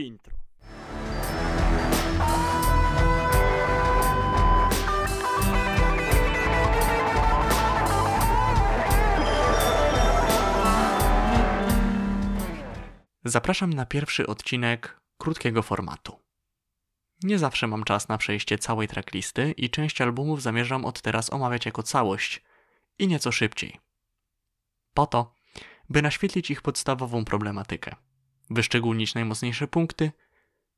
Intro. Zapraszam na pierwszy odcinek krótkiego formatu. Nie zawsze mam czas na przejście całej tracklisty i część albumów zamierzam od teraz omawiać jako całość i nieco szybciej. Po to, by naświetlić ich podstawową problematykę, wyszczególnić najmocniejsze punkty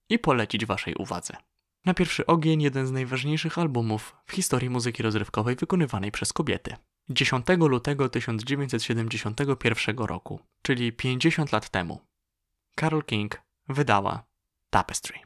i polecić Waszej uwadze. Na pierwszy ogień jeden z najważniejszych albumów w historii muzyki rozrywkowej wykonywanej przez kobiety. 10 lutego 1971 roku, czyli 50 lat temu, Carole King wydała Tapestry.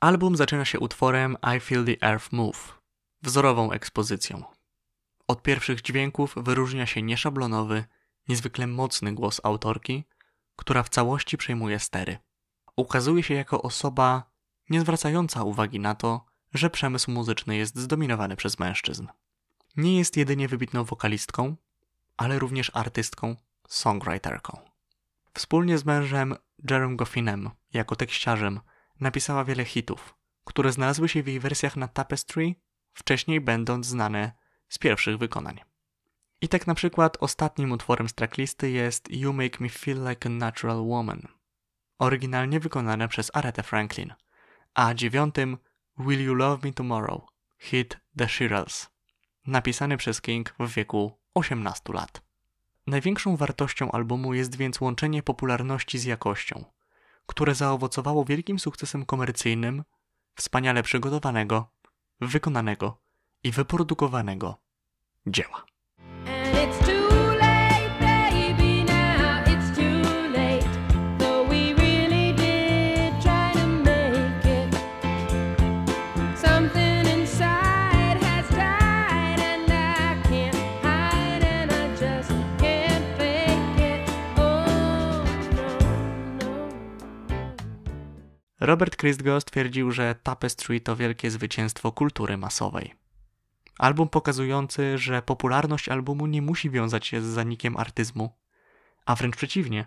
Album zaczyna się utworem I Feel the Earth Move, wzorową ekspozycją. Od pierwszych dźwięków wyróżnia się nieszablonowy, niezwykle mocny głos autorki, która w całości przejmuje stery. Ukazuje się jako osoba nie zwracająca uwagi na to, że przemysł muzyczny jest zdominowany przez mężczyzn. Nie jest jedynie wybitną wokalistką, ale również artystką, songwriterką. Wspólnie z mężem Jerem Goffinem, jako tekściarzem, napisała wiele hitów, które znalazły się w jej wersjach na Tapestry, wcześniej będąc znane z pierwszych wykonań. I tak na przykład ostatnim utworem z tracklisty jest You Make Me Feel Like a Natural Woman, oryginalnie wykonane przez Aretha Franklin, a dziewiątym Will You Love Me Tomorrow, hit The Shirelles, napisany przez King w wieku 18 lat. Największą wartością albumu jest więc łączenie popularności z jakością, które zaowocowało wielkim sukcesem komercyjnym, wspaniale przygotowanego, wykonanego i wyprodukowanego dzieła. Robert Christgau stwierdził, że Tapestry to wielkie zwycięstwo kultury masowej. Album pokazujący, że popularność albumu nie musi wiązać się z zanikiem artyzmu, a wręcz przeciwnie,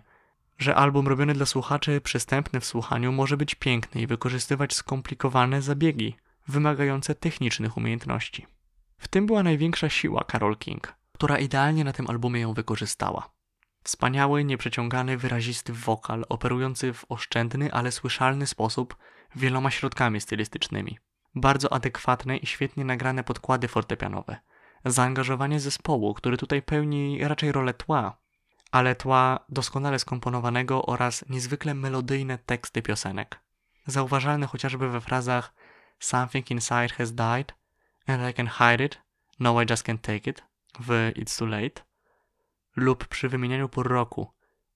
że album robiony dla słuchaczy, przystępny w słuchaniu, może być piękny i wykorzystywać skomplikowane zabiegi, wymagające technicznych umiejętności. W tym była największa siła Carol King, która idealnie na tym albumie ją wykorzystała. Wspaniały, nieprzeciągany, wyrazisty wokal, operujący w oszczędny, ale słyszalny sposób wieloma środkami stylistycznymi. Bardzo adekwatne i świetnie nagrane podkłady fortepianowe. Zaangażowanie zespołu, który tutaj pełni raczej rolę tła, ale tła doskonale skomponowanego oraz niezwykle melodyjne teksty piosenek. Zauważalne chociażby we frazach Something inside has died and I can hide it, no I just can't take it w It's Too Late lub przy wymienianiu pór roku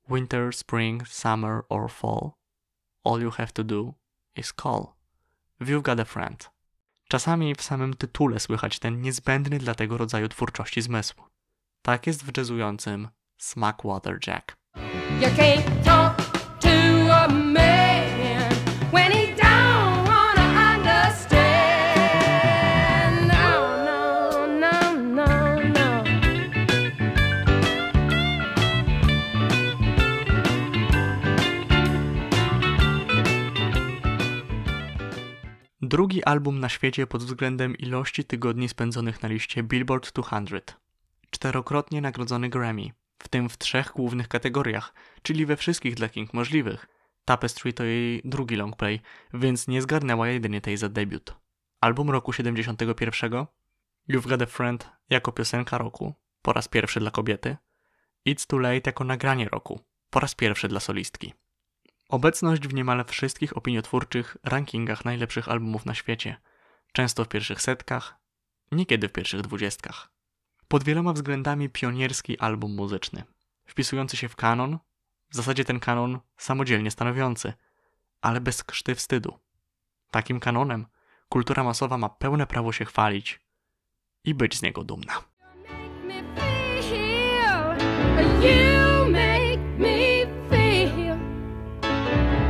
winter, spring, summer or fall. All you have to do is call. You've got a friend. Czasami w samym tytule słychać ten niezbędny dla tego rodzaju twórczości zmysł. Tak jest w jazzującym Smackwater Jack. Drugi album na świecie pod względem ilości tygodni spędzonych na liście Billboard 200. Czterokrotnie nagrodzony Grammy, w tym w trzech głównych kategoriach, czyli we wszystkich dla King możliwych. Tapestry to jej drugi longplay, więc nie zgarnęła jedynie tej za debiut. Album roku 71, You've Got a Friend jako piosenka roku, po raz pierwszy dla kobiety, It's Too Late jako nagranie roku, po raz pierwszy dla solistki. Obecność w niemal wszystkich opiniotwórczych rankingach najlepszych albumów na świecie, często w pierwszych setkach, niekiedy w pierwszych dwudziestkach. Pod wieloma względami pionierski album muzyczny, wpisujący się w kanon, w zasadzie ten kanon samodzielnie stanowiący, ale bez krzty wstydu. Takim kanonem kultura masowa ma pełne prawo się chwalić i być z niego dumna.